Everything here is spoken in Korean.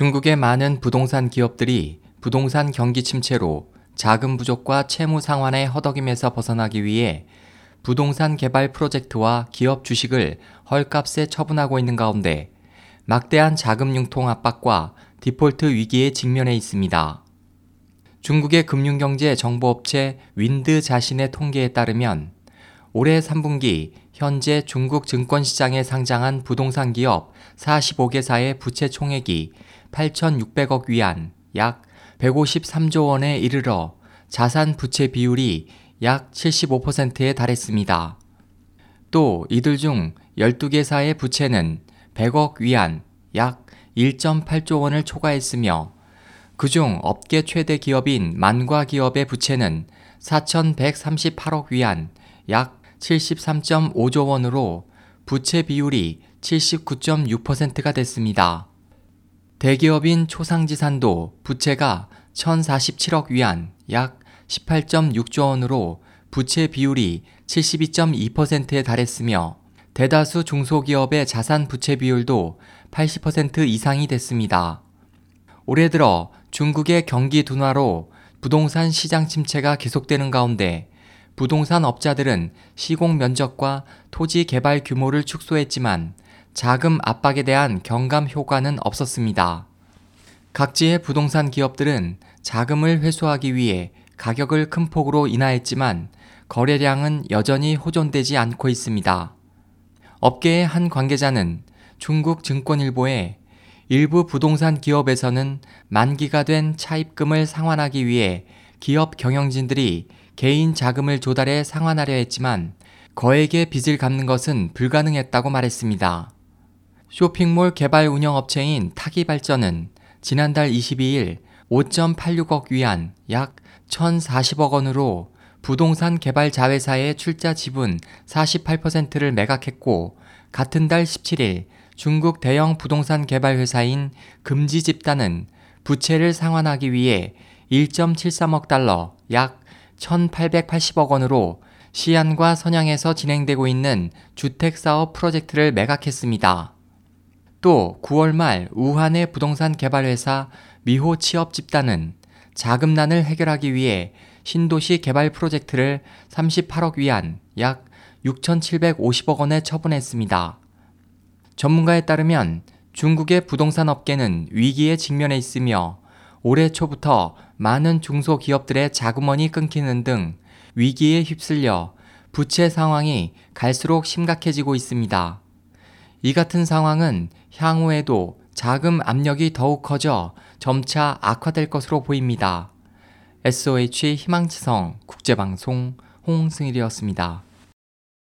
중국의 많은 부동산 기업들이 부동산 경기 침체로 자금 부족과 채무 상환의 허덕임에서 벗어나기 위해 부동산 개발 프로젝트와 기업 주식을 헐값에 처분하고 있는 가운데 막대한 자금 융통 압박과 디폴트 위기에 직면해 있습니다. 중국의 금융경제 정보업체 윈드 자신의 통계에 따르면 올해 3분기 현재 중국 증권시장에 상장한 부동산 기업 45개사의 부채 총액이 8,600억 위안, 약 153조 원에 이르러 자산 부채 비율이 약 75%에 달했습니다. 또 이들 중 12개사의 부채는 100억 위안, 약 1.8조 원을 초과했으며 그중 업계 최대 기업인 만과 기업의 부채는 4,138억 위안, 약 73.5조 원으로 부채 비율이 79.6%가 됐습니다. 대기업인 초상지산도 부채가 1,047억 위안, 약 18.6조 원으로 부채 비율이 72.2%에 달했으며 대다수 중소기업의 자산 부채 비율도 80% 이상이 됐습니다. 올해 들어 중국의 경기 둔화로 부동산 시장 침체가 계속되는 가운데 부동산 업자들은 시공 면적과 토지 개발 규모를 축소했지만 자금 압박에 대한 경감 효과는 없었습니다. 각지의 부동산 기업들은 자금을 회수하기 위해 가격을 큰 폭으로 인하했지만 거래량은 여전히 호전되지 않고 있습니다. 업계의 한 관계자는 중국 증권일보에 일부 부동산 기업에서는 만기가 된 차입금을 상환하기 위해 기업 경영진들이 개인 자금을 조달해 상환하려 했지만 거액의 빚을 갚는 것은 불가능했다고 말했습니다. 쇼핑몰 개발 운영 업체인 타기 발전은 지난달 22일 5.86억 위안 약 1,040억 원으로 부동산 개발 자회사의 출자 지분 48%를 매각했고 같은 달 17일 중국 대형 부동산 개발 회사인 금지 집단은 부채를 상환하기 위해 1.73억 달러 약 1,880억 원으로 시안과 선양에서 진행되고 있는 주택 사업 프로젝트를 매각했습니다. 또 9월 말 우한의 부동산 개발 회사 미호 취업 집단은 자금난을 해결하기 위해 신도시 개발 프로젝트를 38억 위안 약 6,750억 원에 처분했습니다. 전문가에 따르면 중국의 부동산 업계는 위기에 직면해 있으며 올해 초부터 많은 중소기업들의 자금원이 끊기는 등 위기에 휩쓸려 부채 상황이 갈수록 심각해지고 있습니다. 이 같은 상황은 향후에도 자금 압력이 더욱 커져 점차 악화될 것으로 보입니다. SOH 희망지성 국제방송 홍승일이었습니다.